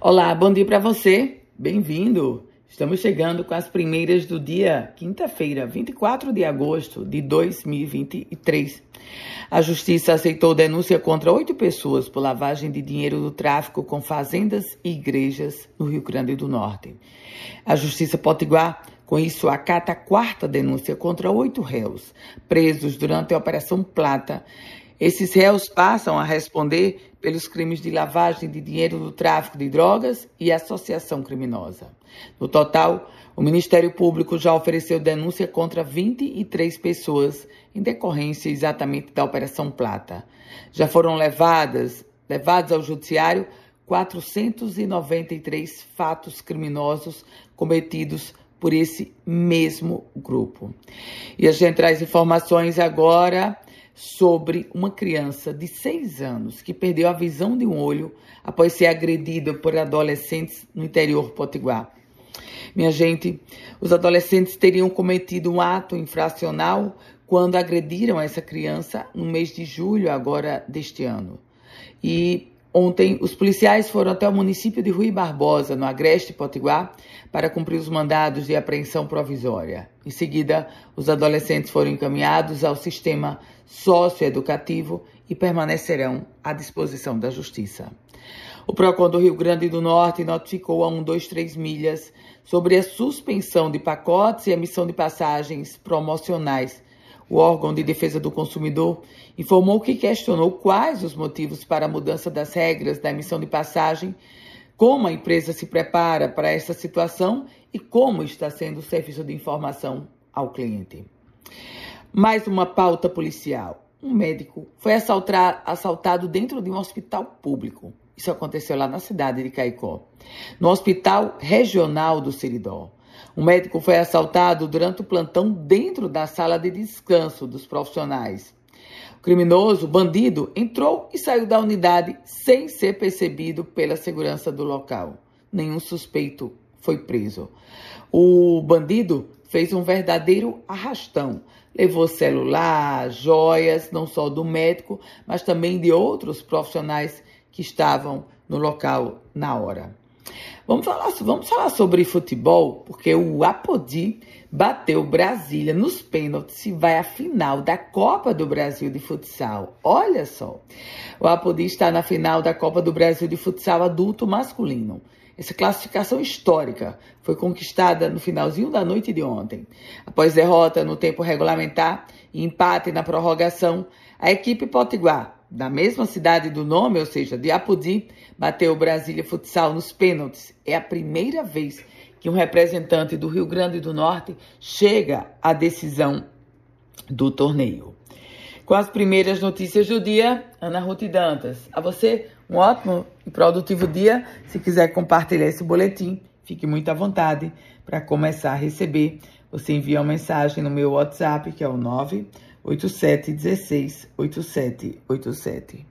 Olá, bom dia para você. Bem-vindo. Estamos chegando com as primeiras do dia, quinta-feira, 24 de agosto de 2023. A Justiça aceitou denúncia contra oito pessoas por lavagem de dinheiro do tráfico com fazendas e igrejas no Rio Grande do Norte. A Justiça Potiguar, com isso, acata a quarta denúncia contra oito réus presos durante a Operação Plata esses réus passam a responder pelos crimes de lavagem de dinheiro do tráfico de drogas e associação criminosa. No total, o Ministério Público já ofereceu denúncia contra 23 pessoas em decorrência exatamente da Operação Plata. Já foram levadas, levados ao judiciário 493 fatos criminosos cometidos por esse mesmo grupo. E a gente traz informações agora sobre uma criança de 6 anos que perdeu a visão de um olho após ser agredida por adolescentes no interior potiguar. Minha gente, os adolescentes teriam cometido um ato infracional quando agrediram essa criança no mês de julho agora deste ano. E Ontem, os policiais foram até o município de Rui Barbosa, no Agreste Potiguar, para cumprir os mandados de apreensão provisória. Em seguida, os adolescentes foram encaminhados ao sistema socioeducativo e permanecerão à disposição da Justiça. O PROCON do Rio Grande do Norte notificou a 123 milhas sobre a suspensão de pacotes e emissão de passagens promocionais o órgão de defesa do consumidor informou que questionou quais os motivos para a mudança das regras da emissão de passagem, como a empresa se prepara para essa situação e como está sendo o serviço de informação ao cliente. Mais uma pauta policial. Um médico foi assaltado dentro de um hospital público. Isso aconteceu lá na cidade de Caicó, no Hospital Regional do Seridó. Um médico foi assaltado durante o plantão dentro da sala de descanso dos profissionais. O criminoso, o bandido, entrou e saiu da unidade sem ser percebido pela segurança do local. Nenhum suspeito foi preso. O bandido fez um verdadeiro arrastão. Levou celular, joias, não só do médico, mas também de outros profissionais que estavam no local na hora. Vamos falar, vamos falar sobre futebol, porque o Apodi bateu Brasília nos pênaltis e vai à final da Copa do Brasil de futsal. Olha só, o Apodi está na final da Copa do Brasil de futsal adulto masculino. Essa classificação histórica foi conquistada no finalzinho da noite de ontem. Após derrota no tempo regulamentar e empate na prorrogação, a equipe potiguar da mesma cidade do nome, ou seja, de Apodi, bateu o Brasília Futsal nos pênaltis. É a primeira vez que um representante do Rio Grande do Norte chega à decisão do torneio. Com as primeiras notícias do dia, Ana Ruth Dantas. A você, um ótimo e produtivo dia. Se quiser compartilhar esse boletim, fique muito à vontade para começar a receber. Você envia uma mensagem no meu WhatsApp, que é o 9 8716 8787.